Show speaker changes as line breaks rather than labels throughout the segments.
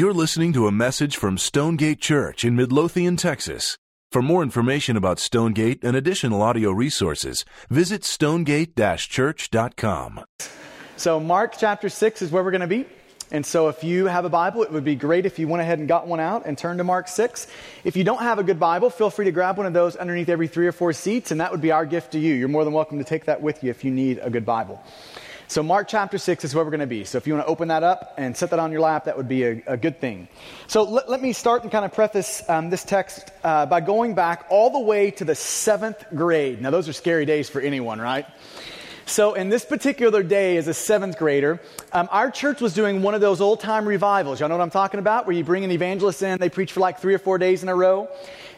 You're listening to a message from Stonegate Church in Midlothian, Texas. For more information about Stonegate and additional audio resources, visit stonegate church.com.
So, Mark chapter 6 is where we're going to be. And so, if you have a Bible, it would be great if you went ahead and got one out and turned to Mark 6. If you don't have a good Bible, feel free to grab one of those underneath every three or four seats, and that would be our gift to you. You're more than welcome to take that with you if you need a good Bible. So, Mark chapter 6 is where we're going to be. So, if you want to open that up and set that on your lap, that would be a, a good thing. So, let, let, me start and kind of preface um, this text uh, by going back all the way to the seventh grade. Now, those are scary days for anyone, right? So, in this particular day, as a seventh grader, um, our church was doing one of those old time revivals. Y'all know what I'm talking about? Where you bring an evangelist in, they preach for like three or four days in a row.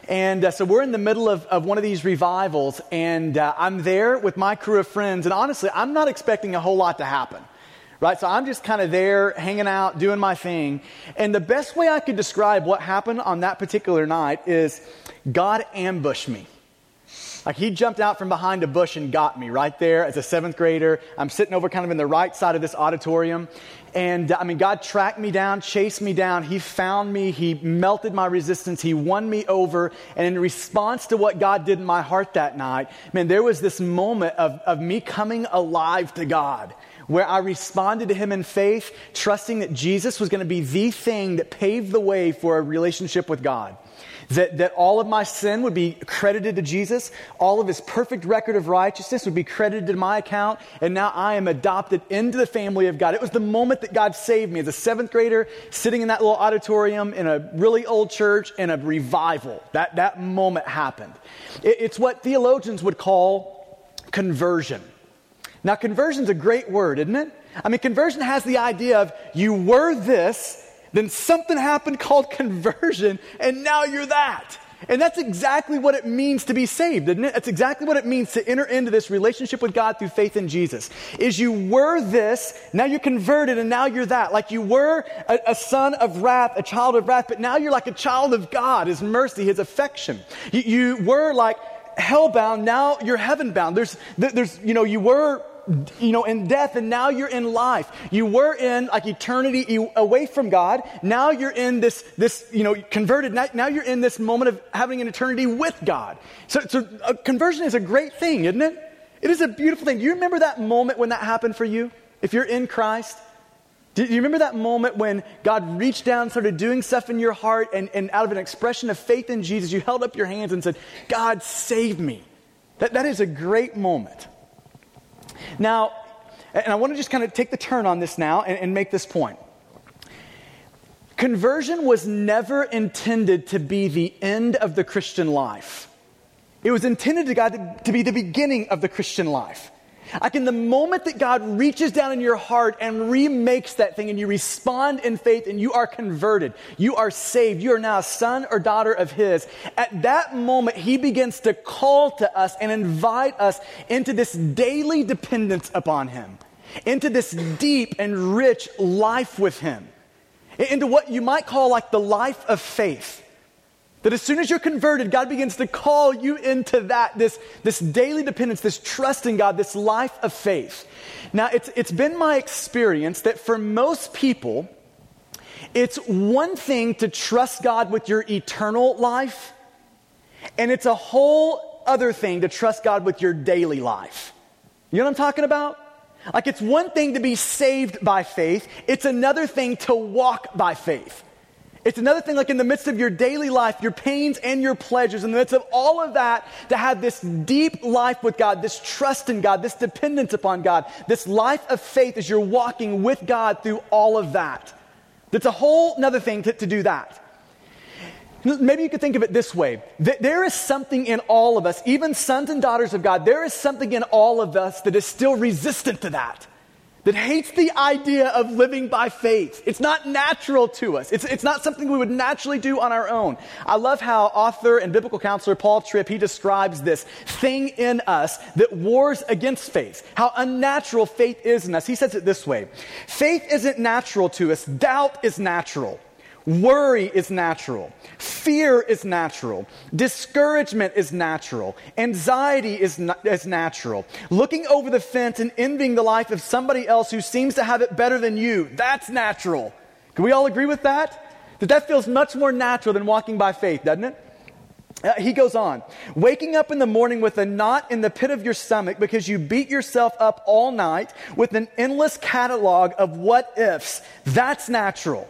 And uh, so we're in the middle of, of one of these revivals, and uh, I'm there with my crew of friends. And honestly, I'm not expecting a whole lot to happen. Right? So I'm just kind of there, hanging out, doing my thing. And the best way I could describe what happened on that particular night is God ambushed me. Like he jumped out from behind a bush and got me right there as a seventh grader. I'm sitting over kind of in the right side of this auditorium. And uh, I mean, God tracked me down, chased me down. He found me. He melted my resistance. He won me over. And in response to what God did in my heart that night, man, there was this moment of, of me coming alive to God where I responded to him in faith, trusting that Jesus was going to be the thing that paved the way for a relationship with God. That, that all of my sin would be credited to Jesus, all of his perfect record of righteousness would be credited to my account, and now I am adopted into the family of God. It was the moment that God saved me as a seventh grader, sitting in that little auditorium in a really old church in a revival. That, that moment happened. It, it's what theologians would call conversion. Now, conversion is a great word, isn't it? I mean, conversion has the idea of you were this, then something happened called conversion, and now you're that. And that's exactly what it means to be saved, isn't it? That's exactly what it means to enter into this relationship with God through faith in Jesus. Is you were this, now you're converted, and now you're that. Like you were a, a son of wrath, a child of wrath, but now you're like a child of God, His mercy, His affection. You, you were like hellbound, now you're heaven bound. There's, there's, you know, you were you know, in death and now you're in life. You were in like eternity away from God. Now you're in this, this, you know, converted. Now, you're in this moment of having an eternity with God. So, so uh, conversion is a great thing, isn't it? It is a beautiful thing. Do you remember that moment when that happened for you? If you're in Christ? Do you remember that moment when God reached down, started doing stuff in your heart, and, and out of an expression of faith in Jesus, you held up your hands and said, God, save me? That, that is a great moment. Now, and I want to just kind of take the turn on this now and, and make this point. Conversion was never intended to be the end of the Christian life. It was intended to God to, to be the beginning of the Christian life. Like in the moment that God reaches down in your heart and remakes that thing and you respond in faith and you are converted, you are saved, you are now a son or daughter of His, at that moment He begins to call to us and invite us into this daily dependence upon Him, into this deep and rich life with Him, into what you might call like the life of faith. That as soon as you're converted, God begins to call you into that, this, this daily dependence, this trust in God, this life of faith. Now, it's, it's been my experience that for most people, it's one thing to trust God with your eternal life, and it's a whole other thing to trust God with your daily life. You know what I'm talking about? Like, it's one thing to be saved by faith, it's another thing to walk by faith. It's another thing, like in the midst of your daily life, your pains and your pleasures, in the midst of all of that, to have this deep life with God, this trust in God, this dependence upon God, this life of faith as you're walking with God through all of that. That's a whole other thing to, to do that. Maybe you could think of it this way. There is something in all of us, even sons and daughters of God, there is something in all of us that is still resistant to that that hates the idea of living by faith. It's not natural to us. It's, it's not something we would naturally do on our own. I love how author and biblical counselor Paul Tripp, he describes this thing in us that wars against faith. How unnatural faith is in us. He says it this way. Faith isn't natural to us. Doubt is natural. Worry is natural. Fear is natural. Discouragement is natural. Anxiety is, na- is natural. Looking over the fence and envying the life of somebody else who seems to have it better than you, that's natural. Can we all agree with that? That that feels much more natural than walking by faith, doesn't it? Uh, he goes on, waking up in the morning with a knot in the pit of your stomach because you beat yourself up all night with an endless catalog of what ifs. That's natural.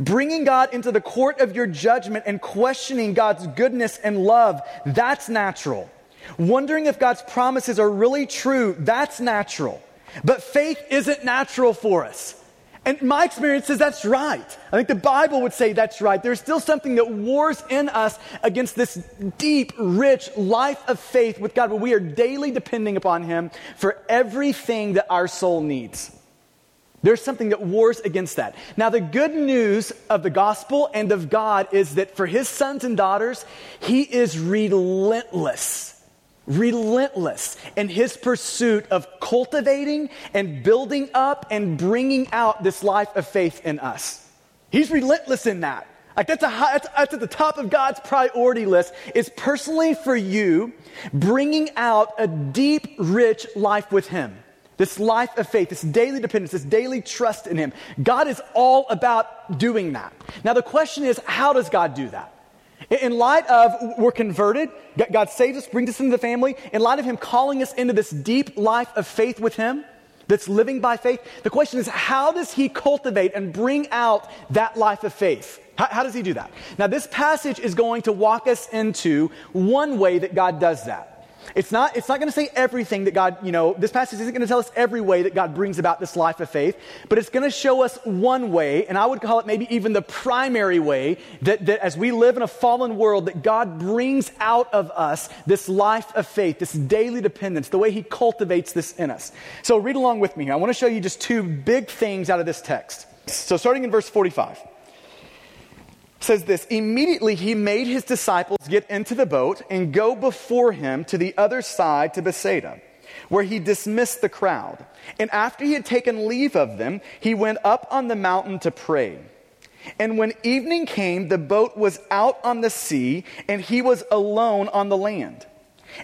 Bringing God into the court of your judgment and questioning God's goodness and love, that's natural. Wondering if God's promises are really true, that's natural. But faith isn't natural for us. And my experience says that's right. I think the Bible would say that's right. There's still something that wars in us against this deep, rich life of faith with God, where we are daily depending upon Him for everything that our soul needs. There's something that wars against that. Now, the good news of the gospel and of God is that for His sons and daughters, He is relentless relentless in his pursuit of cultivating and building up and bringing out this life of faith in us. He's relentless in that. Like that's, a high, that's, that's at the top of God's priority list is personally for you bringing out a deep, rich life with him. This life of faith, this daily dependence, this daily trust in him. God is all about doing that. Now the question is, how does God do that? In light of we're converted, God saves us, brings us into the family, in light of Him calling us into this deep life of faith with Him, that's living by faith, the question is how does He cultivate and bring out that life of faith? How, how does He do that? Now, this passage is going to walk us into one way that God does that. It's not, it's not going to say everything that God, you know, this passage isn't going to tell us every way that God brings about this life of faith, but it's going to show us one way, and I would call it maybe even the primary way, that, that as we live in a fallen world, that God brings out of us this life of faith, this daily dependence, the way He cultivates this in us. So read along with me here. I want to show you just two big things out of this text. So starting in verse 45 says this immediately he made his disciples get into the boat and go before him to the other side to Bethsaida, where he dismissed the crowd. And after he had taken leave of them, he went up on the mountain to pray. And when evening came, the boat was out on the sea, and he was alone on the land.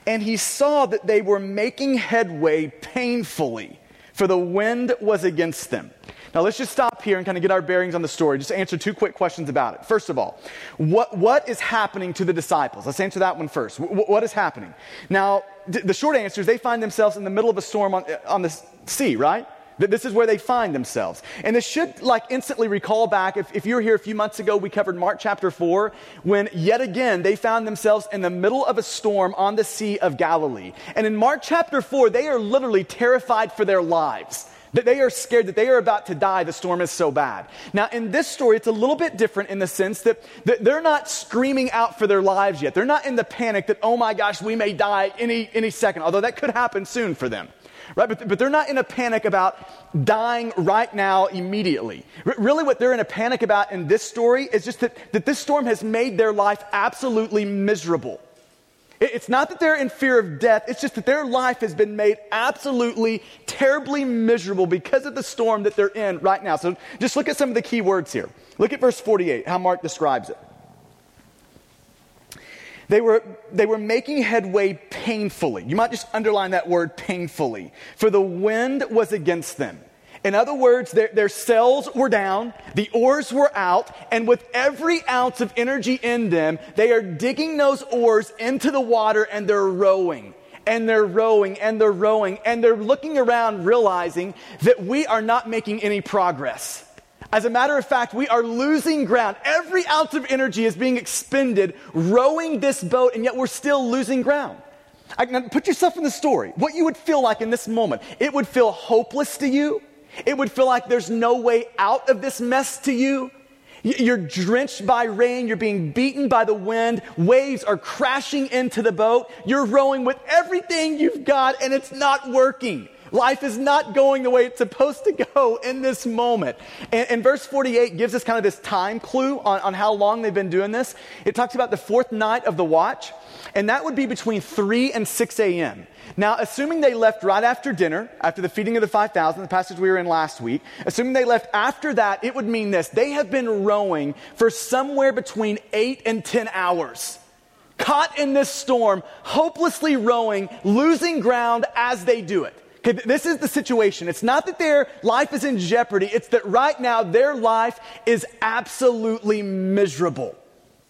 And he saw that they were making headway painfully, for the wind was against them. Now, let's just stop here and kind of get our bearings on the story. Just answer two quick questions about it. First of all, what, what is happening to the disciples? Let's answer that one first. W- what is happening? Now, th- the short answer is they find themselves in the middle of a storm on, on the sea, right? This is where they find themselves. And this should like instantly recall back, if, if you were here a few months ago, we covered Mark chapter 4, when yet again they found themselves in the middle of a storm on the Sea of Galilee. And in Mark chapter 4, they are literally terrified for their lives. That they are scared that they are about to die, the storm is so bad. Now, in this story, it's a little bit different in the sense that, that they're not screaming out for their lives yet. They're not in the panic that, oh my gosh, we may die any, any second, although that could happen soon for them. Right? But, but they're not in a panic about dying right now immediately. R- really, what they're in a panic about in this story is just that, that this storm has made their life absolutely miserable. It's not that they're in fear of death, it's just that their life has been made absolutely terribly miserable because of the storm that they're in right now. So just look at some of the key words here. Look at verse 48, how Mark describes it. They were, they were making headway painfully. You might just underline that word painfully, for the wind was against them. In other words, their, their were down, the oars were out, and with every ounce of energy in them, they are digging those oars into the water and they're rowing. And they're rowing and they're rowing and they're looking around realizing that we are not making any progress. As a matter of fact, we are losing ground. Every ounce of energy is being expended rowing this boat, and yet we're still losing ground. I, put yourself in the story. What you would feel like in this moment. It would feel hopeless to you. It would feel like there's no way out of this mess to you. You're drenched by rain. You're being beaten by the wind. Waves are crashing into the boat. You're rowing with everything you've got and it's not working. Life is not going the way it's supposed to go in this moment. And, and verse 48 gives us kind of this time clue on, on how long they've been doing this. It talks about the fourth night of the watch, and that would be between 3 and 6 a.m. Now, assuming they left right after dinner, after the feeding of the 5,000, the passage we were in last week, assuming they left after that, it would mean this. They have been rowing for somewhere between 8 and 10 hours. Caught in this storm, hopelessly rowing, losing ground as they do it. Okay, this is the situation. It's not that their life is in jeopardy, it's that right now their life is absolutely miserable.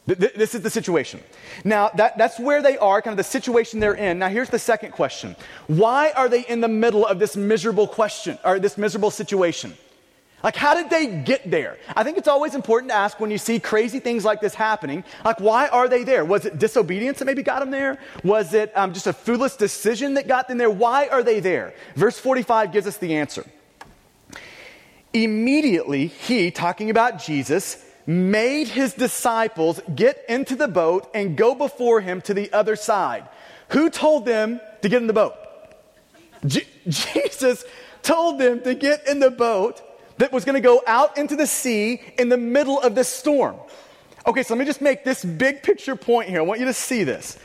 This is the situation. Now, that, that's where they are, kind of the situation they're in. Now, here's the second question Why are they in the middle of this miserable question, or this miserable situation? Like, how did they get there? I think it's always important to ask when you see crazy things like this happening, like, why are they there? Was it disobedience that maybe got them there? Was it um, just a foolish decision that got them there? Why are they there? Verse 45 gives us the answer. Immediately, he, talking about Jesus, made his disciples get into the boat and go before him to the other side. Who told them to get in the boat? Je- Jesus told them to get in the boat that was going to go out into the sea in the middle of this storm. Okay, so let me just make this big picture point here. I want you to see this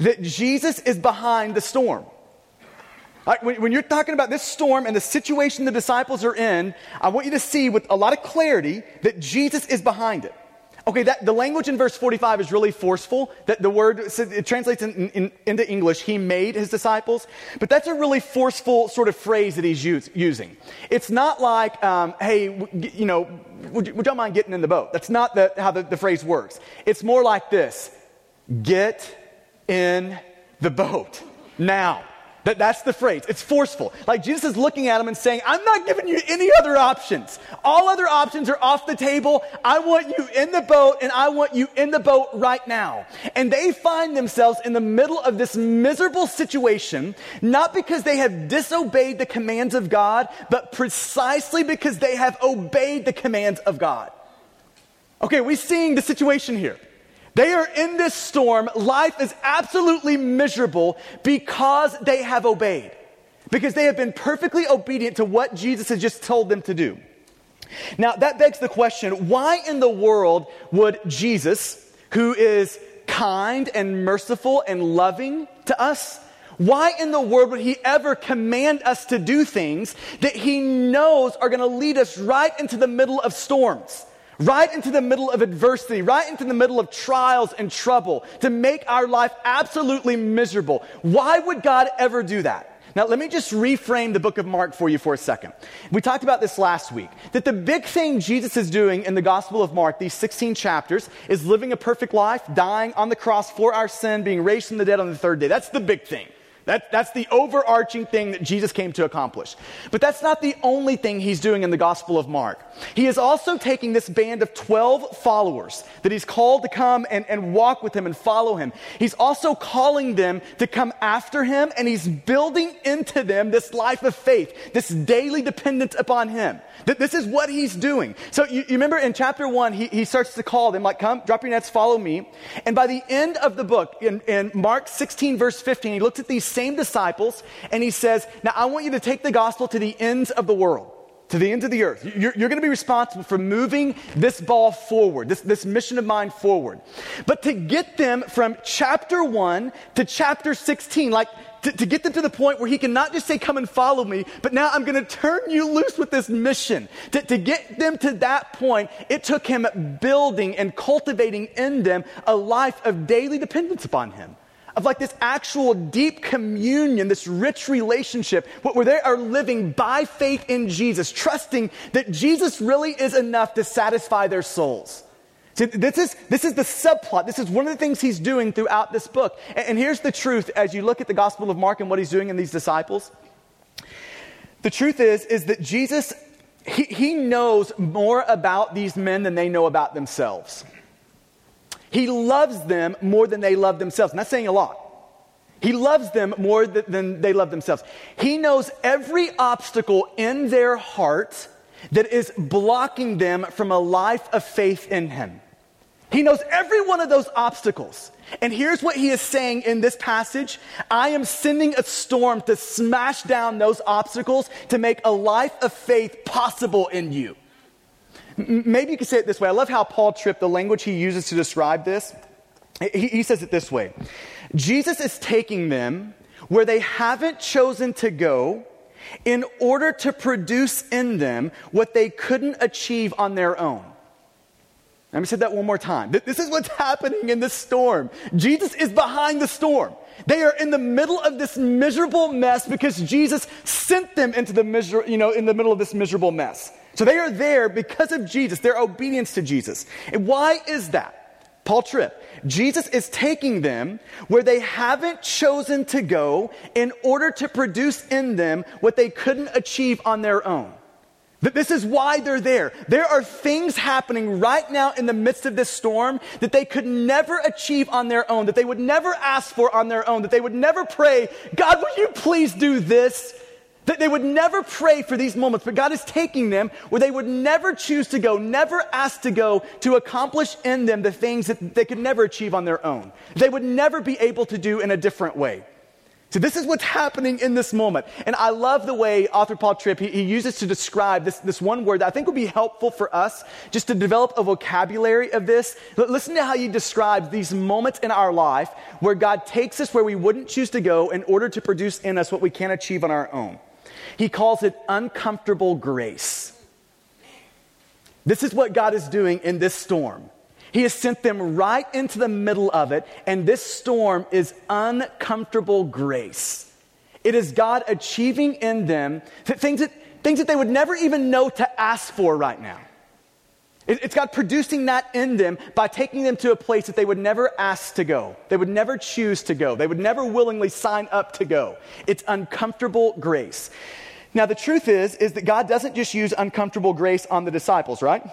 that Jesus is behind the storm. Right, when, when, you're talking about this storm and the situation the disciples are in, I want you to see with a lot of clarity that Jesus is behind it. Okay, that, the language in verse 45 is really forceful. That the word it translates in, in, into English, he made his disciples. But that's a really forceful sort of phrase that he's use, using. It's not like, um, hey, you know, would, would y'all mind getting in the boat? That's not the, how the, the phrase works. It's more like this get in the boat now. That, that's the phrase. It's forceful. Like Jesus is looking at him and saying, I'm not giving you any other options. All other options are off the table. I want you in the boat and I want you in the boat right now. And they find themselves in the middle of this miserable situation, not because they have disobeyed the commands of God, but precisely because they have obeyed the commands of God. Okay, we're seeing the situation here. They are in this storm. Life is absolutely miserable because they have obeyed, because they have been perfectly obedient to what Jesus has just told them to do. Now, that begs the question why in the world would Jesus, who is kind and merciful and loving to us, why in the world would he ever command us to do things that he knows are going to lead us right into the middle of storms? Right into the middle of adversity, right into the middle of trials and trouble, to make our life absolutely miserable. Why would God ever do that? Now, let me just reframe the book of Mark for you for a second. We talked about this last week that the big thing Jesus is doing in the Gospel of Mark, these 16 chapters, is living a perfect life, dying on the cross for our sin, being raised from the dead on the third day. That's the big thing. That, that's the overarching thing that Jesus came to accomplish. But that's not the only thing he's doing in the Gospel of Mark. He is also taking this band of 12 followers that he's called to come and, and walk with him and follow him. He's also calling them to come after him, and he's building into them this life of faith, this daily dependence upon him. That this is what he's doing. So you, you remember in chapter one, he, he starts to call them, like, come, drop your nets, follow me. And by the end of the book, in, in Mark 16, verse 15, he looks at these same disciples and he says, Now I want you to take the gospel to the ends of the world to the ends of the earth. You're, you're, going to be responsible for moving this ball forward, this, this mission of mine forward. But to get them from chapter 1 to chapter 16, like to, to get them to the point where he can not just say, Come and follow me, but now I'm going to turn you loose with this mission. To, to get them to that point, it took him building and cultivating in them a life of daily dependence upon him of like this actual deep communion, this rich relationship where they are living by faith in Jesus, trusting that Jesus really is enough to satisfy their souls. See, this is, this is the subplot. This is one of the things he's doing throughout this book. And, and here's the truth as you look at the Gospel of Mark and what he's doing in these disciples. The truth is, is that Jesus, he, he knows more about these men than they know about themselves. He loves them more than they love themselves. And that's saying a lot. He loves them more than they love themselves. He knows every obstacle in their heart that is blocking them from a life of faith in Him. He knows every one of those obstacles. And here's what he is saying in this passage I am sending a storm to smash down those obstacles to make a life of faith possible in you. Maybe you could say it this way. I love how Paul Tripp, the language he uses to describe this, he, he says it this way Jesus is taking them where they haven't chosen to go in order to produce in them what they couldn't achieve on their own. Let me say that one more time. This is what's happening in this storm. Jesus is behind the storm. They are in the middle of this miserable mess because Jesus sent them into the miser- you know, in the middle of this miserable mess. So they are there because of Jesus, their obedience to Jesus. And why is that? Paul Tripp, Jesus is taking them where they haven't chosen to go in order to produce in them what they couldn't achieve on their own. This is why they're there. There are things happening right now in the midst of this storm that they could never achieve on their own, that they would never ask for on their own, that they would never pray, God, will you please do this? That they would never pray for these moments, but God is taking them where they would never choose to go, never ask to go to accomplish in them the things that they could never achieve on their own. They would never be able to do in a different way. So this is what's happening in this moment. And I love the way author Paul Tripp, he, he, uses to describe this, this one word that I think would be helpful for us just to develop a vocabulary of this. Listen to how he describes these moments in our life where God takes us where we wouldn't choose to go in order to produce in us what we can't achieve on our own. He calls it uncomfortable grace. This is what God is doing in this storm. He has sent them right into the middle of it, and this storm is uncomfortable grace. It is God achieving in them things that, things that they would never even know to ask for right now. It's God producing that in them by taking them to a place that they would never ask to go. They would never choose to go. They would never willingly sign up to go. It's uncomfortable grace. Now, the truth is, is that God doesn't just use uncomfortable grace on the disciples, right?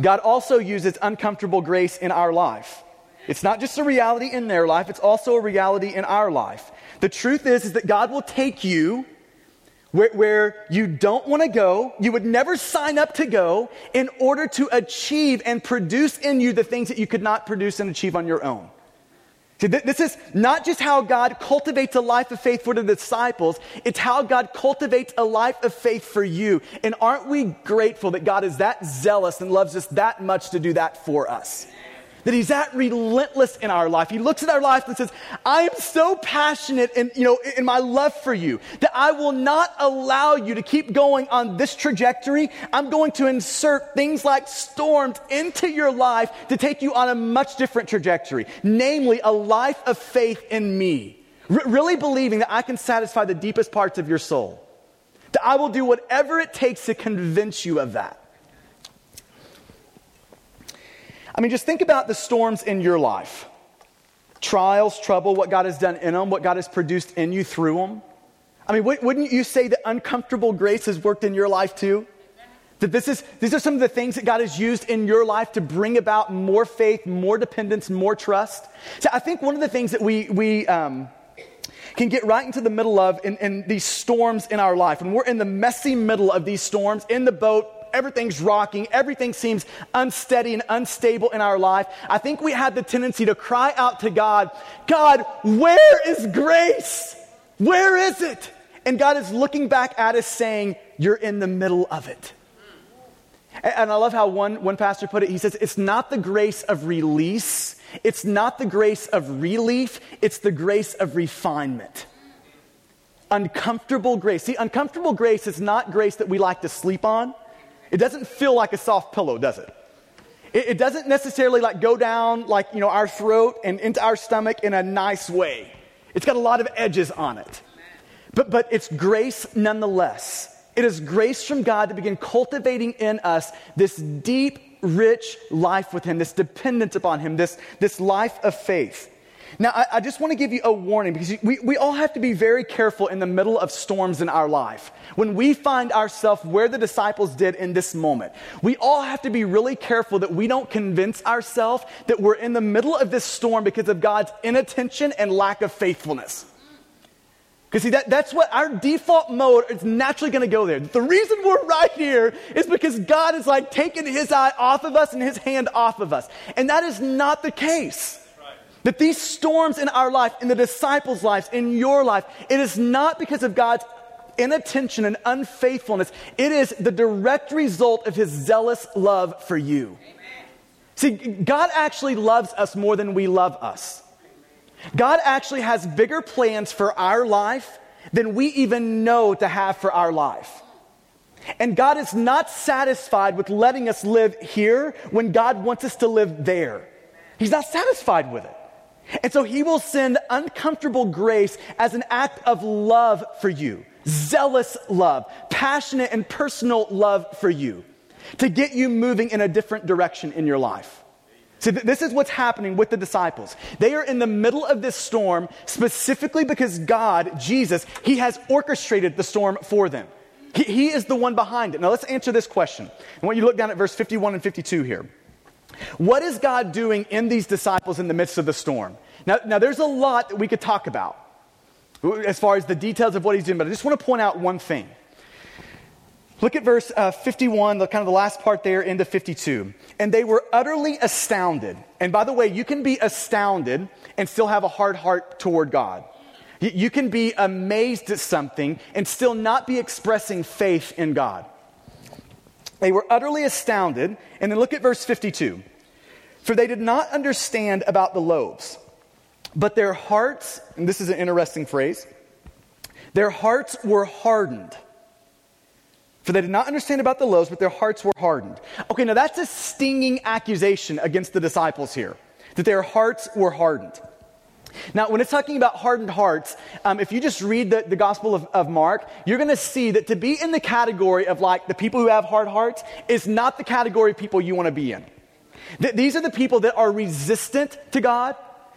God also uses uncomfortable grace in our life. It's not just a reality in their life, it's also a reality in our life. The truth is, is that God will take you where, where you don't want to go, you would never sign up to go in order to achieve and produce in you the things that you could not produce and achieve on your own. See, this is not just how God cultivates a life of faith for the disciples, it's how God cultivates a life of faith for you. And aren't we grateful that God is that zealous and loves us that much to do that for us? That he's that relentless in our life. He looks at our life and says, I am so passionate in, you know, in my love for you that I will not allow you to keep going on this trajectory. I'm going to insert things like storms into your life to take you on a much different trajectory, namely a life of faith in me. R- really believing that I can satisfy the deepest parts of your soul. That I will do whatever it takes to convince you of that. I mean, just think about the storms in your life trials, trouble, what God has done in them, what God has produced in you through them. I mean, wouldn't you say that uncomfortable grace has worked in your life too? That this is, these are some of the things that God has used in your life to bring about more faith, more dependence, more trust. So I think one of the things that we, we um, can get right into the middle of in, in these storms in our life, and we're in the messy middle of these storms in the boat, everything's rocking, everything seems unsteady and unstable in our life, I think we have the tendency to cry out to God, God, where is grace? Where is it? And God is looking back at us saying, You're in the middle of it. And I love how one, one pastor put it. He says, It's not the grace of release, it's not the grace of relief, it's the grace of refinement. Uncomfortable grace. See, uncomfortable grace is not grace that we like to sleep on. It doesn't feel like a soft pillow, does it? It, it doesn't necessarily like go down like, you know, our throat and into our stomach in a nice way. It's got a lot of edges on it. But, but it's grace nonetheless. It is grace from God to begin cultivating in us this deep, rich life with Him, this dependence upon Him, this, this life of faith. Now, I, I just want to give you a warning because we, we all have to be very careful in the middle of storms in our life. When we find ourselves where the disciples did in this moment, we all have to be really careful that we don't convince ourselves that we're in the middle of this storm because of God's inattention and lack of faithfulness. Because see, that, that's what our default mode is naturally going to go there. The reason we're right here is because God is like taking his eye off of us and his hand off of us. And that is not the case. That these storms in our life, in the disciples' lives, in your life, it is not because of God's inattention and unfaithfulness. It is the direct result of his zealous love for you. Amen. See, God actually loves us more than we love us. God actually has bigger plans for our life than we even know to have for our life. And God is not satisfied with letting us live here when God wants us to live there. He's not satisfied with it. And so he will send uncomfortable grace as an act of love for you, zealous love, passionate and personal love for you, to get you moving in a different direction in your life. Th- this is what's happening with the disciples. They are in the middle of this storm specifically because God, Jesus, He has orchestrated the storm for them. He, he is the one behind it. Now, let's answer this question. I want you to look down at verse 51 and 52 here. What is God doing in these disciples in the midst of the storm? Now, now there's a lot that we could talk about as far as the details of what he's doing, but I just want to point out one thing. Look at verse uh, 51, the kind of the last part there into 52. And they were utterly astounded. And by the way, you can be astounded and still have a hard heart toward God. You, you can be amazed at something and still not be expressing faith in God. They were utterly astounded. And then look at verse 52. For they did not understand about the loaves, but their hearts, and this is an interesting phrase, their hearts were hardened. For they did not understand about the loaves, but their hearts were hardened. Okay, now that's a stinging accusation against the disciples here, that their hearts were hardened. Now, when it's talking about hardened hearts, um, if you just read the, the Gospel of, of Mark, you're going to see that to be in the category of like the people who have hard hearts is not the category of people you want to be in. Th- these are the people that are resistant to God.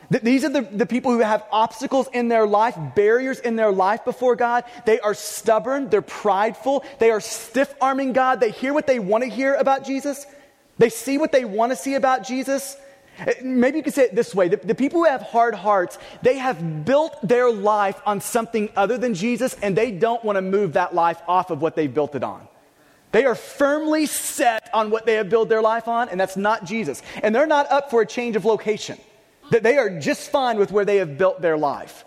These are the, the people who have obstacles in their life, barriers in their life before God. They are stubborn, they're prideful, they are stiff arming God. They hear what they want to hear about Jesus, they see what they want to see about Jesus. Uh, maybe you could say it this way the, the people who have hard hearts, they have built their life on something other than Jesus, and they don't want to move that life off of what they've built it on. They are firmly set on what they have built their life on, and that's not Jesus. And they're not up for a change of location. That they are just fine with where they have built their life.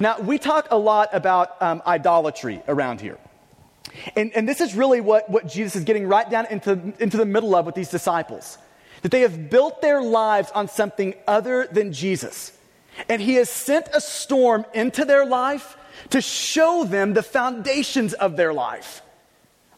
Now, we talk a lot about um, idolatry around here. And, and this is really what, what Jesus is getting right down into, into the middle of with these disciples. That they have built their lives on something other than Jesus. And he has sent a storm into their life to show them the foundations of their life.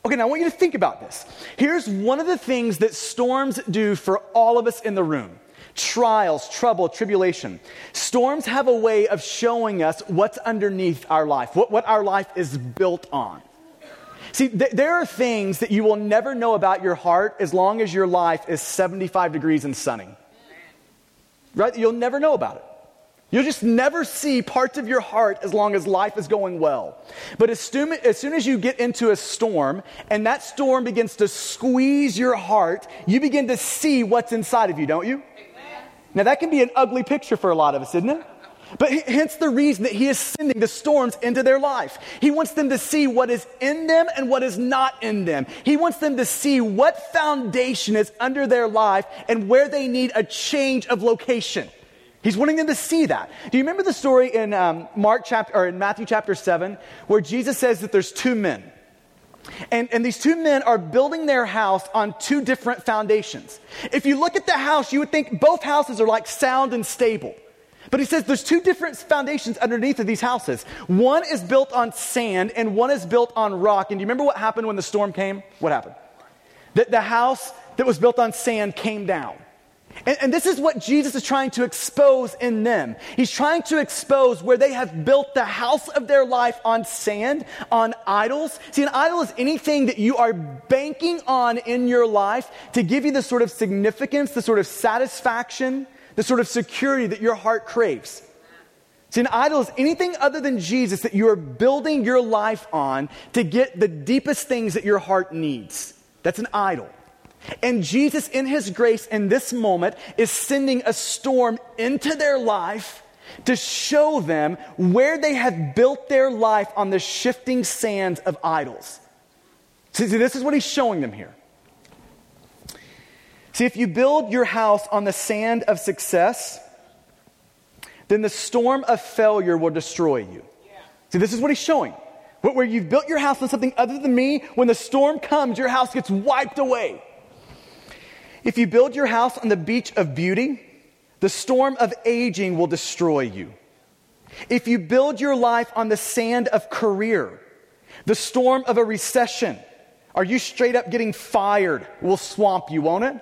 Okay, now I want you to think about this. Here's one of the things that storms do for all of us in the room trials, trouble, tribulation. Storms have a way of showing us what's underneath our life, what, what our life is built on. See, th- there are things that you will never know about your heart as long as your life is 75 degrees and sunny. Right? You'll never know about it. You'll just never see parts of your heart as long as life is going well. But as soon, as soon as you get into a storm and that storm begins to squeeze your heart, you begin to see what's inside of you, don't you? Now, that can be an ugly picture for a lot of us, isn't it? But hence the reason that he is sending the storms into their life. He wants them to see what is in them and what is not in them. He wants them to see what foundation is under their life and where they need a change of location. He's wanting them to see that. Do you remember the story in um, Mark chapter or in Matthew chapter seven where Jesus says that there's two men? And, and these two men are building their house on two different foundations. If you look at the house, you would think both houses are like sound and stable. But he says there's two different foundations underneath of these houses. One is built on sand and one is built on rock. And do you remember what happened when the storm came? What happened? The, the house that was built on sand came down. And, and, this is what Jesus is trying to expose in them. He's trying to expose where they have built the house of their life on sand, on idols. See, an idol is anything that you are banking on in your life to give you the sort of significance, the sort of satisfaction, the sort of security that your heart craves. See, an idol is anything other than Jesus that you are building your life on to get the deepest things that your heart needs. That's an idol. And Jesus, in his grace in this moment, is sending a storm into their life to show them where they have built their life on the shifting sands of idols. See, this is what he's showing them here. See, if you build your house on the sand of success, then the storm of failure will destroy you. See, this is what he's showing. Where you've built your house on something other than me, when the storm comes, your house gets wiped away. If you build your house on the beach of beauty, the storm of aging will destroy you. If you build your life on the sand of career, the storm of a recession Are you straight up getting fired? Will swamp you, won't it?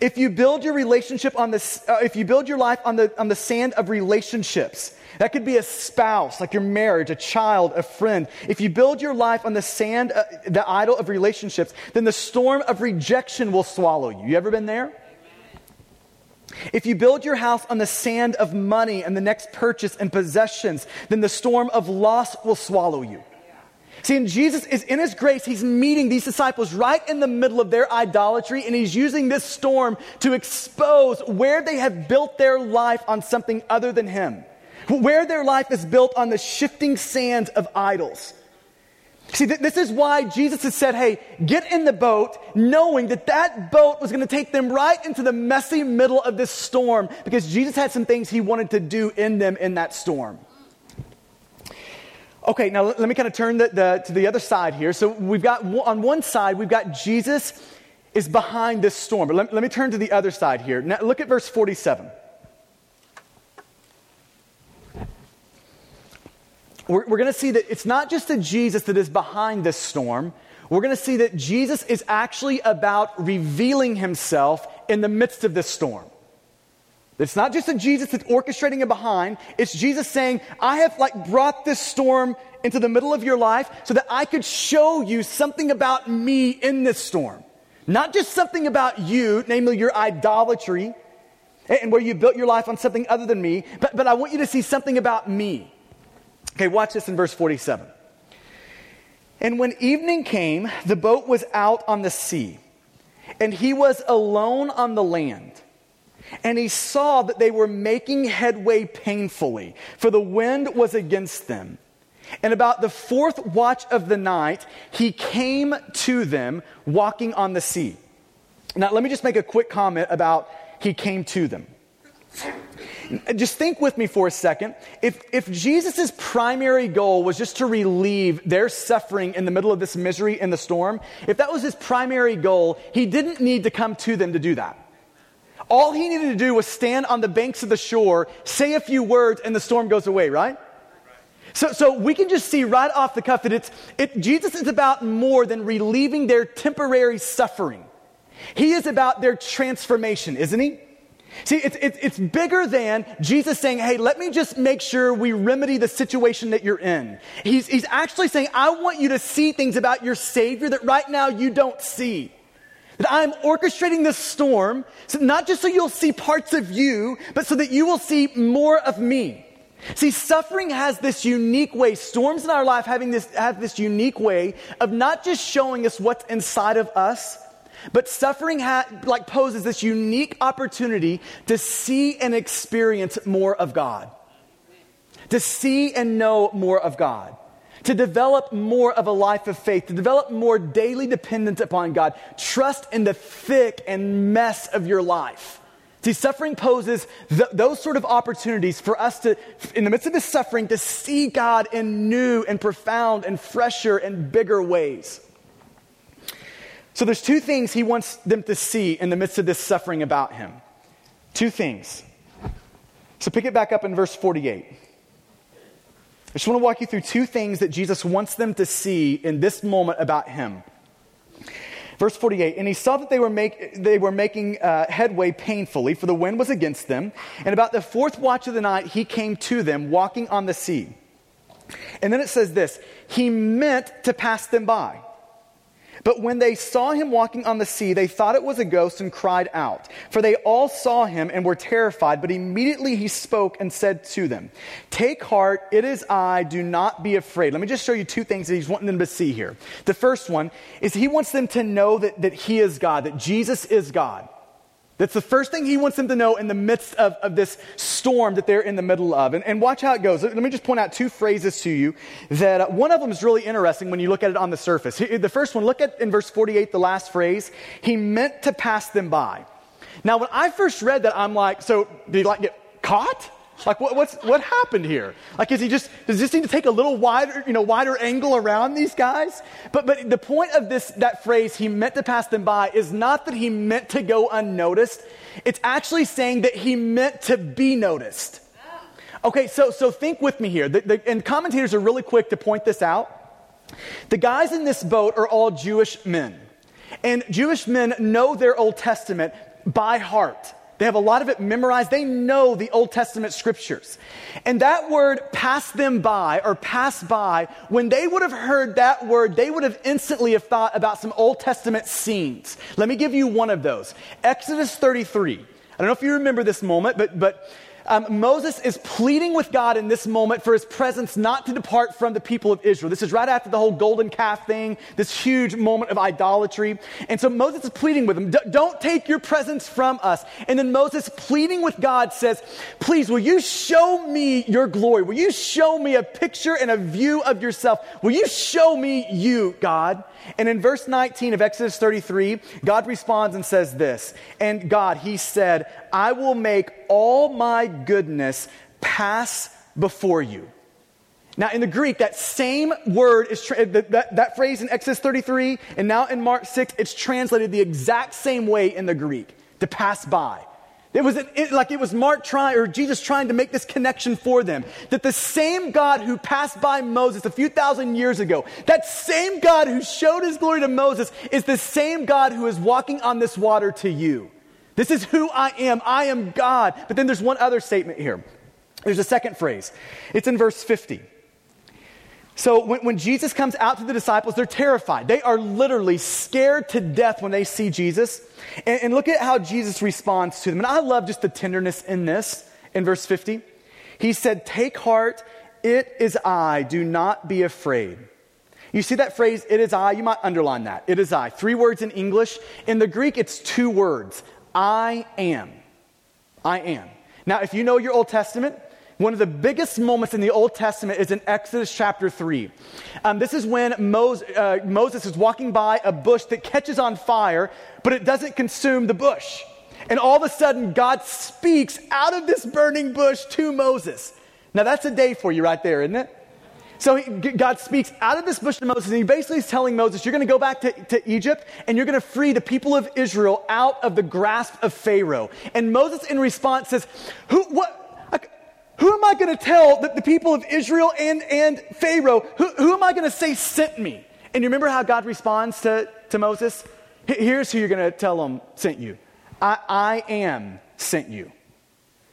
If you build your relationship on this, uh, if you build your life on the, on the sand of relationships, that could be a spouse, like your marriage, a child, a friend. If you build your life on the sand, uh, the idol of relationships, then the storm of rejection will swallow you. You ever been there? If you build your house on the sand of money and the next purchase and possessions, then the storm of loss will swallow you. See, and Jesus is in his grace, he's meeting these disciples right in the middle of their idolatry, and he's using this storm to expose where they have built their life on something other than him, where their life is built on the shifting sands of idols. See, th- this is why Jesus has said, hey, get in the boat, knowing that that boat was going to take them right into the messy middle of this storm, because Jesus had some things he wanted to do in them in that storm. Okay, now let me kind of turn the, the, to the other side here. So we've got, on one side, we've got Jesus is behind this storm. But let, let me turn to the other side here. Now look at verse 47. We're, we're going to see that it's not just the Jesus that is behind this storm. We're going to see that Jesus is actually about revealing himself in the midst of this storm. It's not just a Jesus that's orchestrating it behind. It's Jesus saying, I have like brought this storm into the middle of your life so that I could show you something about me in this storm. Not just something about you, namely your idolatry and where you built your life on something other than me, but, but I want you to see something about me. Okay, watch this in verse 47. And when evening came, the boat was out on the sea, and he was alone on the land. And he saw that they were making headway painfully, for the wind was against them. And about the fourth watch of the night, he came to them walking on the sea. Now, let me just make a quick comment about he came to them. Just think with me for a second. If, if Jesus' primary goal was just to relieve their suffering in the middle of this misery in the storm, if that was his primary goal, he didn't need to come to them to do that. All he needed to do was stand on the banks of the shore, say a few words, and the storm goes away, right? So, so we can just see right off the cuff that it's, it, Jesus is about more than relieving their temporary suffering. He is about their transformation, isn't he? See, it's, it's, it's bigger than Jesus saying, hey, let me just make sure we remedy the situation that you're in. He's, he's actually saying, I want you to see things about your Savior that right now you don't see. That I'm orchestrating this storm, so not just so you'll see parts of you, but so that you will see more of me. See, suffering has this unique way, storms in our life having this, have this unique way of not just showing us what's inside of us, but suffering ha- like poses this unique opportunity to see and experience more of God. To see and know more of God to develop more of a life of faith, to develop more daily dependence upon God, trust in the thick and mess of your life. See, suffering poses th- those sort of opportunities for us to, in the midst of this suffering, to see God in new and profound and fresher and bigger ways. So there's two things he wants them to see in the midst of this suffering about him. Two things. So pick it back up in verse 48. I just want to walk you through two things that Jesus wants them to see in this moment about him. Verse 48, and he saw that they were, make, they were making uh, headway painfully, for the wind was against them. And about the fourth watch of the night, he came to them, walking on the sea. And then it says this He meant to pass them by. But when they saw him walking on the sea, they thought it was a ghost and cried out. For they all saw him and were terrified. But immediately he spoke and said to them, Take heart, it is I, do not be afraid. Let me just show you two things that he's wanting them to see here. The first one is he wants them to know that, that he is God, that Jesus is God. That's the first thing he wants them to know in the midst of, of this storm that they're in the middle of. And, and watch how it goes. Let me just point out two phrases to you that uh, one of them is really interesting when you look at it on the surface. He, the first one, look at in verse 48, the last phrase. He meant to pass them by. Now, when I first read that, I'm like, so did he like get caught? Like what, what's what happened here? Like is he just does this need to take a little wider, you know, wider angle around these guys? But but the point of this that phrase he meant to pass them by is not that he meant to go unnoticed. It's actually saying that he meant to be noticed. Okay, so so think with me here. The, the, and commentators are really quick to point this out. The guys in this boat are all Jewish men. And Jewish men know their Old Testament by heart. They have a lot of it memorized. They know the Old Testament scriptures. And that word pass them by or pass by, when they would have heard that word, they would have instantly have thought about some Old Testament scenes. Let me give you one of those. Exodus 33. I don't know if you remember this moment, but, but um, Moses is pleading with God in this moment for his presence not to depart from the people of Israel. This is right after the whole golden calf thing, this huge moment of idolatry. And so Moses is pleading with him, don't take your presence from us. And then Moses, pleading with God, says, Please, will you show me your glory? Will you show me a picture and a view of yourself? Will you show me you, God? And in verse 19 of Exodus 33, God responds and says this And God, He said, I will make all my goodness pass before you. Now, in the Greek, that same word is, tra- that, that, that phrase in Exodus 33 and now in Mark 6, it's translated the exact same way in the Greek to pass by. It was it, like it was Mark trying, or Jesus trying to make this connection for them. That the same God who passed by Moses a few thousand years ago, that same God who showed his glory to Moses, is the same God who is walking on this water to you. This is who I am. I am God. But then there's one other statement here. There's a second phrase. It's in verse 50. So when, when, Jesus comes out to the disciples, they're terrified. They are literally scared to death when they see Jesus. And, and look at how Jesus responds to them. And I love just the tenderness in this in verse 50. He said, Take heart, it is I, do not be afraid. You see that phrase, it is I? You might underline that. It is I. Three words in English. In the Greek, it's two words I am. I am. Now, if you know your Old Testament, one of the biggest moments in the Old Testament is in Exodus chapter 3. Um, this is when Moses, uh, Moses is walking by a bush that catches on fire, but it doesn't consume the bush. And all of a sudden, God speaks out of this burning bush to Moses. Now, that's a day for you right there, isn't it? So he, God speaks out of this bush to Moses, and he basically is telling Moses, You're going to go back to, to Egypt, and you're going to free the people of Israel out of the grasp of Pharaoh. And Moses, in response, says, Who, what? Who am I going to tell that the people of Israel and, and Pharaoh, who, who am I going to say sent me? And you remember how God responds to, to Moses? Here's who you're going to tell them sent you. I, I am sent you.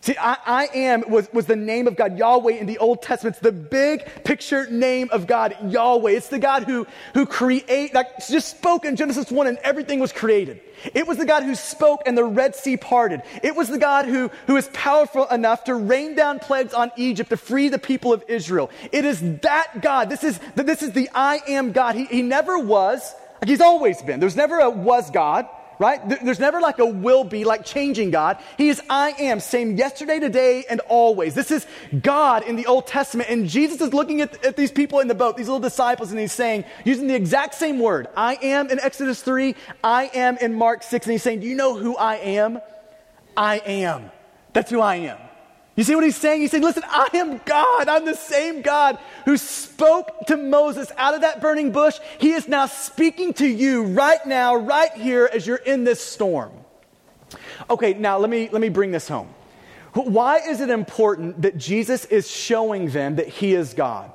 See, I, I, am was, was the name of God, Yahweh in the Old Testament. It's the big picture name of God, Yahweh. It's the God who, who create, like just spoke in Genesis 1 and everything was created. It was the God who spoke and the Red Sea parted. It was the God who, who is powerful enough to rain down plagues on Egypt to free the people of Israel. It is that God. This is, this is the I am God. He, he never was, like he's always been. There's never a was God right? There's never like a will be, like changing God. He is I am, same yesterday, today, and always. This is God in the Old Testament. And Jesus is looking at, at these people in the boat, these little disciples, and he's saying, using the exact same word, I am in Exodus 3, I am in Mark 6. And he's saying, Do you know who I am? I am. That's who I am. You see what he's saying? He's saying, listen, I am God. I'm the same God who spoke to Moses out of that burning bush. He is now speaking to you right now, right here, as you're in this storm. Okay, now let me, let me bring this home. Why is it important that Jesus is showing them that he is God?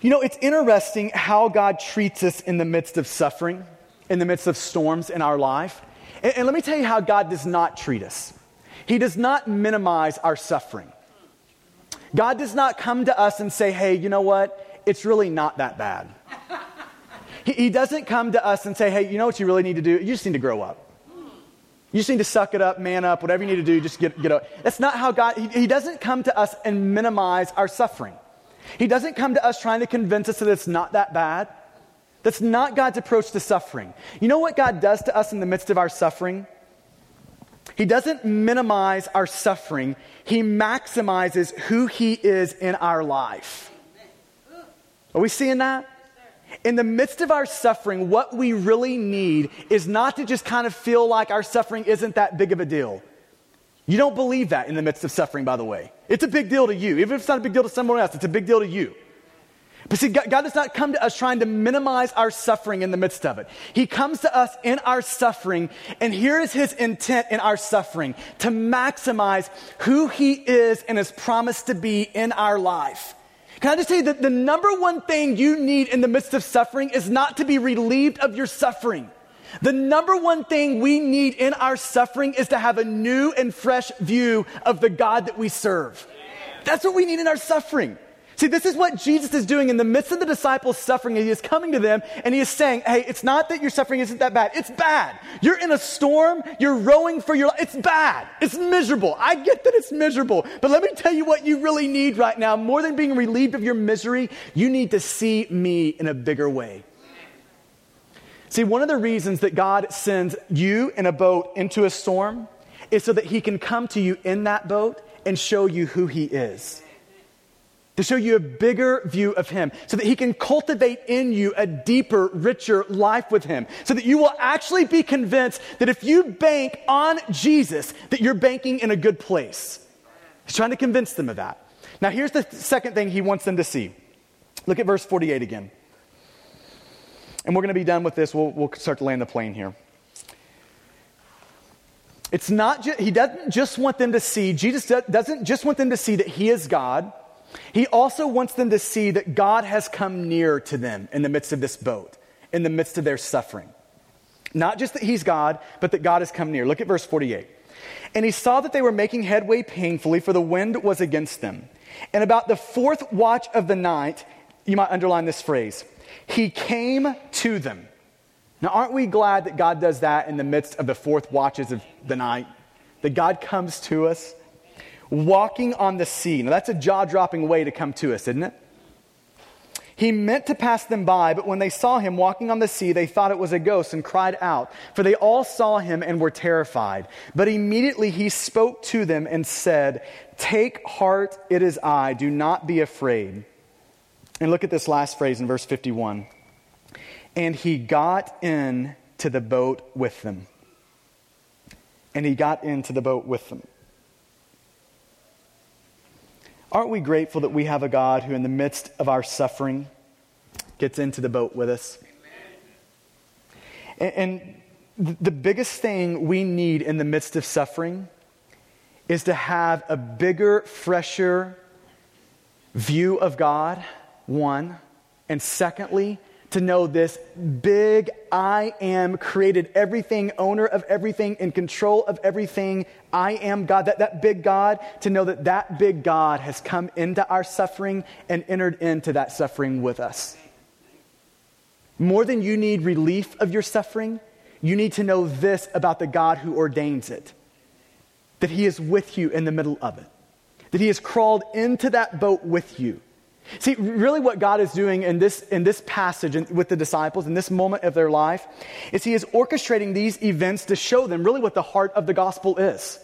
You know, it's interesting how God treats us in the midst of suffering, in the midst of storms in our life. And, and let me tell you how God does not treat us. He does not minimize our suffering. God does not come to us and say, hey, you know what? It's really not that bad. he, he doesn't come to us and say, hey, you know what you really need to do? You just need to grow up. You just need to suck it up, man up, whatever you need to do, just get, get up. That's not how God, he, he doesn't come to us and minimize our suffering. He doesn't come to us trying to convince us that it's not that bad. That's not God's approach to suffering. You know what God does to us in the midst of our suffering? He doesn't minimize our suffering, He maximizes who He is in our life. Are we seeing that? In the midst of our suffering, what we really need is not to just kind of feel like our suffering isn't that big of a deal. You don't believe that in the midst of suffering, by the way. It's a big deal to you. Even if it's not a big deal to someone else, it's a big deal to you. But see, God, does not come to us trying to minimize our suffering in the midst of it. He comes to us in our suffering, and here is His intent in our suffering to maximize who He is and His promise to be in our life. Can I just say that the number one thing you need in the midst of suffering is not to be relieved of your suffering. The number one thing we need in our suffering is to have a new and fresh view of the God that we serve. That's what we need in our suffering. See, this is what Jesus is doing in the midst of the disciples' suffering. He is coming to them and he is saying, Hey, it's not that your suffering isn't that bad. It's bad. You're in a storm. You're rowing for your life. It's bad. It's miserable. I get that it's miserable. But let me tell you what you really need right now. More than being relieved of your misery, you need to see me in a bigger way. See, one of the reasons that God sends you in a boat into a storm is so that he can come to you in that boat and show you who he is to show you a bigger view of Him, so that He can cultivate in you a deeper, richer life with Him, so that you will actually be convinced that if you bank on Jesus, that you're banking in a good place. He's trying to convince them of that. Now, here's the second thing He wants them to see. Look at verse 48 again. And we're going to be done with this. We'll, we'll start to land the plane here. It's not, ju- he doesn't just want them to see, Jesus doesn't just want them to see that he is God. He also wants them to see that God has come near to them in the midst of this boat, in the midst of their suffering. Not just that He's God, but that God has come near. Look at verse 48. And he saw that they were making headway painfully, for the wind was against them. And about the fourth watch of the night, you might underline this phrase, he came to them. Now, aren't we glad that God does that in the midst of the fourth watches of the night? That God comes to us walking on the sea. Now, that's a jaw dropping way to come to us, isn't it? He meant to pass them by, but when they saw him walking on the sea, they thought it was a ghost and cried out, for they all saw him and were terrified. But immediately he spoke to them and said, Take heart, it is I, do not be afraid. And look at this last phrase in verse 51. And he got into the boat with them. And he got into the boat with them. Aren't we grateful that we have a God who, in the midst of our suffering, gets into the boat with us? And, and the biggest thing we need in the midst of suffering is to have a bigger, fresher view of God, one. And secondly, to know this big I am created everything, owner of everything, in control of everything. I am God. That, that big God, to know that that big God has come into our suffering and entered into that suffering with us. More than you need relief of your suffering, you need to know this about the God who ordains it that He is with you in the middle of it, that He has crawled into that boat with you See, really, what God is doing in this, in this passage with the disciples, in this moment of their life, is He is orchestrating these events to show them really what the heart of the gospel is.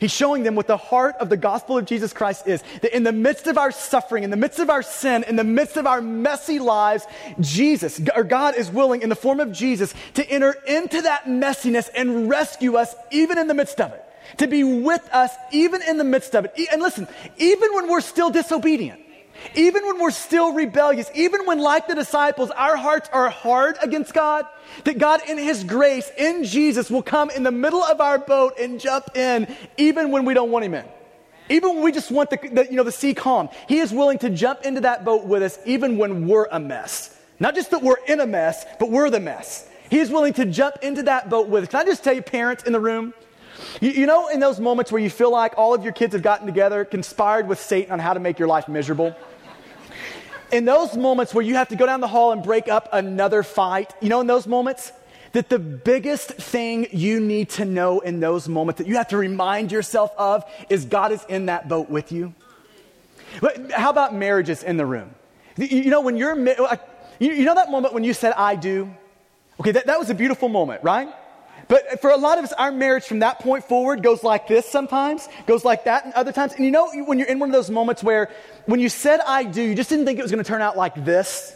He's showing them what the heart of the gospel of Jesus Christ is. That in the midst of our suffering, in the midst of our sin, in the midst of our messy lives, Jesus, or God is willing in the form of Jesus to enter into that messiness and rescue us even in the midst of it. To be with us even in the midst of it. And listen, even when we're still disobedient. Even when we're still rebellious, even when, like the disciples, our hearts are hard against God, that God, in His grace, in Jesus, will come in the middle of our boat and jump in, even when we don't want Him in. Even when we just want the, the, you know, the sea calm, He is willing to jump into that boat with us, even when we're a mess. Not just that we're in a mess, but we're the mess. He is willing to jump into that boat with us. Can I just tell you, parents in the room, you, you know, in those moments where you feel like all of your kids have gotten together, conspired with Satan on how to make your life miserable? In those moments where you have to go down the hall and break up another fight, you know, in those moments, that the biggest thing you need to know in those moments that you have to remind yourself of is God is in that boat with you. But how about marriages in the room? You know, when you're, you know that moment when you said, I do? Okay, that, that was a beautiful moment, right? But for a lot of us, our marriage from that point forward goes like this sometimes, goes like that and other times. And you know, when you're in one of those moments where when you said I do, you just didn't think it was going to turn out like this,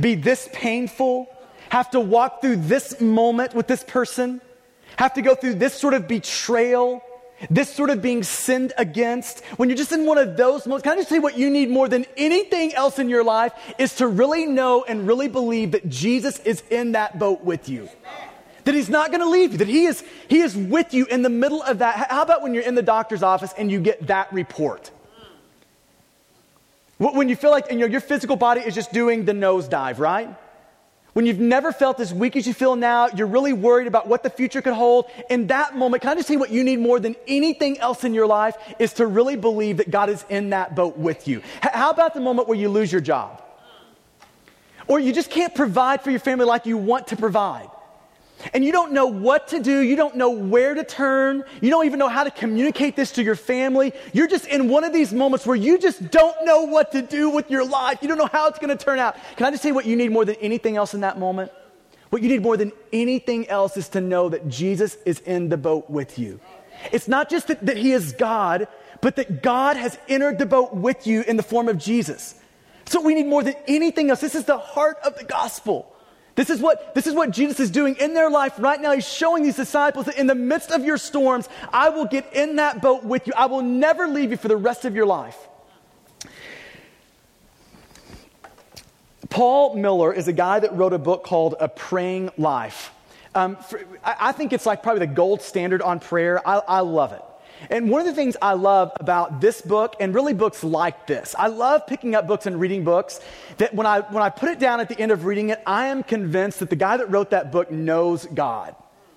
be this painful, have to walk through this moment with this person, have to go through this sort of betrayal, this sort of being sinned against, when you're just in one of those moments, can I just say what you need more than anything else in your life is to really know and really believe that Jesus is in that boat with you that he's not going to leave you, that he is, he is with you in the middle of that. How about when you're in the doctor's office and you get that report? When you feel like you know, your physical body is just doing the nosedive, right? When you've never felt as weak as you feel now, you're really worried about what the future could hold. In that moment, can I just say what you need more than anything else in your life is to really believe that God is in that boat with you. How about the moment where you lose your job? Or you just can't provide for your family like you want to provide and you don't know what to do, you don't know where to turn, you don't even know how to communicate this to your family. You're just in one of these moments where you just don't know what to do with your life. You don't know how it's going to turn out. Can I just say what you need more than anything else in that moment? What you need more than anything else is to know that Jesus is in the boat with you. It's not just that, that He is God, but that God has entered the boat with you in the form of Jesus. So we need more than anything else. This is the heart of the gospel. This is what, this is what Jesus is doing in their life right now. He's showing these disciples that in the midst of your storms, I will get in that boat with you. I will never leave you for the rest of your life. Paul Miller is a guy that wrote a book called A Praying Life. Um, for, I, I, think it's like probably the gold standard on prayer. I, I love it. And one of the things I love about this book and really books like this, I love picking up books and reading books that when I, when I put it down at the end of reading it, I am convinced that the guy that wrote that book knows God.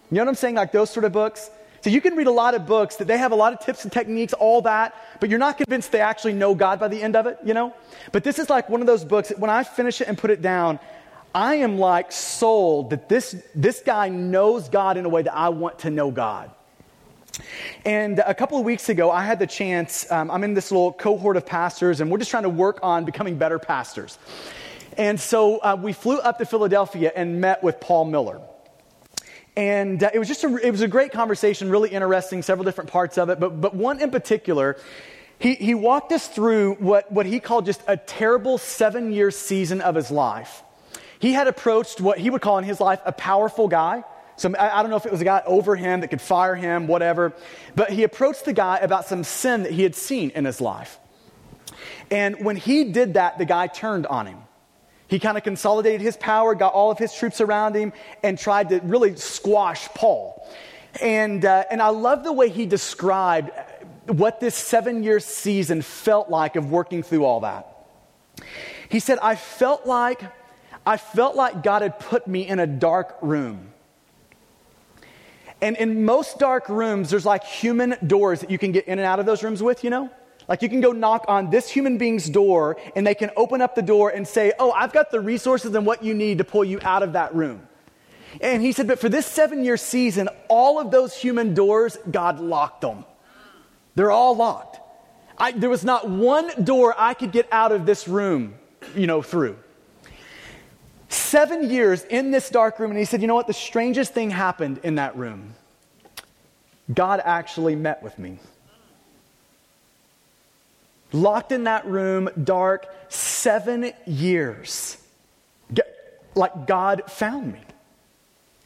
You know what I'm saying? Like those sort of books. So you can read a lot of books that they have a lot of tips and techniques, all that, but you're not convinced they actually know God by the end of it, you know? But this is like one of those books that when I finish it and put it down, I am like sold that this, this guy knows God in a way that I want to know God. And a couple of weeks ago, I had the chance, um, I'm in this little cohort of pastors, and we're just trying to work on becoming better pastors. And so uh, we flew up to Philadelphia and met with Paul Miller. And uh, it was just a, it was a great conversation, really interesting, several different parts of it. But, but one in particular, he, he walked us through what, what he called just a terrible seven year season of his life. He had approached what he would call in his life a powerful guy some, I, don't know if it was a guy over him that could fire him, whatever. But he approached the guy about some sin that he had seen in his life. And when he did that, the guy turned on him. He kind of consolidated his power, got all of his troops around him, and tried to really squash Paul. And, uh, and I love the way he described what this seven year season felt like of working through all that. He said, I felt like, I felt like God had put me in a dark room. And in most dark rooms, there's like human doors that you can get in and out of those rooms with, you know? Like you can go knock on this human being's door and they can open up the door and say, Oh, I've got the resources and what you need to pull you out of that room. And he said, But for this seven year season, all of those human doors, God locked them. They're all locked. I, there was not one door I could get out of this room, you know, through. Seven years in this dark room, and he said, You know what? The strangest thing happened in that room. God actually met with me. Locked in that room, dark, seven years. Like God found me.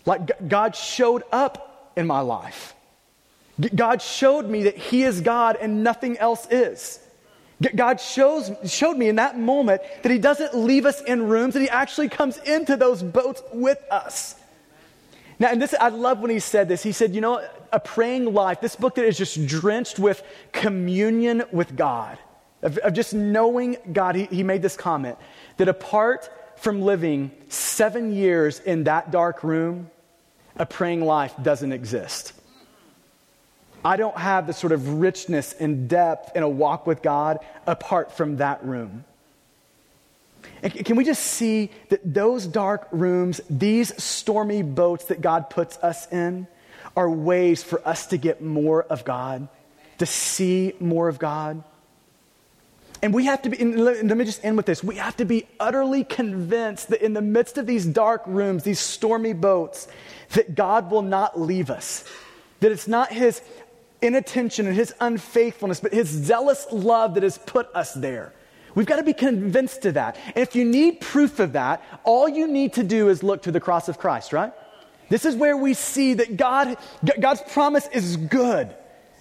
Like God showed up in my life. God showed me that He is God and nothing else is. God shows, showed me in that moment that He doesn't leave us in rooms, that He actually comes into those boats with us. Now, and this, I love when He said this. He said, You know, a praying life, this book that is just drenched with communion with God, of, of just knowing God, he, he made this comment that apart from living seven years in that dark room, a praying life doesn't exist. I don't have the sort of richness and depth in a walk with God apart from that room. And can we just see that those dark rooms, these stormy boats that God puts us in, are ways for us to get more of God, to see more of God? And we have to be, let me just end with this. We have to be utterly convinced that in the midst of these dark rooms, these stormy boats, that God will not leave us. That it's not his inattention and his unfaithfulness, but his zealous love that has put us there. We've got to be convinced of that. And if you need proof of that, all you need to do is look to the cross of Christ, right? This is where we see that God, God's promise is good,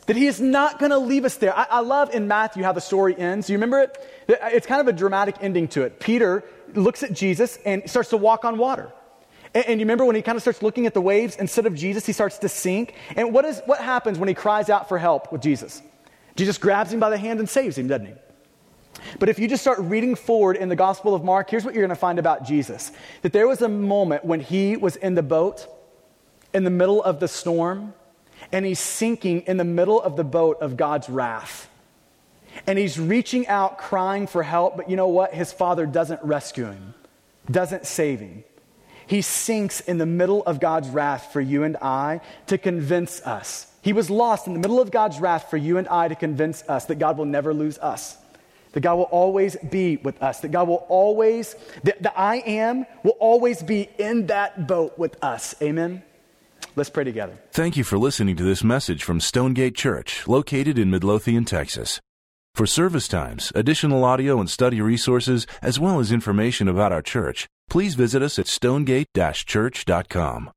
that He is not going to leave us there. I, I love in Matthew how the story ends. You remember it? It's kind of a dramatic ending to it. Peter looks at Jesus and starts to walk on water. And, and, you remember when he kind of starts looking at the waves, instead of Jesus, he starts to sink. And what, is, what happens when he cries out for help with Jesus? Jesus grabs him by the hand and saves him, doesn't he? But if you just start reading forward in the Gospel of Mark, here's what you're going to find about Jesus that there was a moment when he was in the boat in the middle of the storm, and he's sinking in the middle of the boat of God's wrath. And he's reaching out, crying for help, but you know what? His father doesn't rescue him, doesn't save him. He sinks in the middle of God's wrath for you and I to convince us. He was lost in the middle of God's wrath for you and I to convince us that God will never lose us, that God will always be with us, that God will always, that the I am will always be in that boat with us. Amen? Let's pray together.
Thank you for listening to this message from Stonegate Church, located in Midlothian, Texas. For service times, additional audio and study resources, as well as information about our church, please visit us at stonegate-church.com.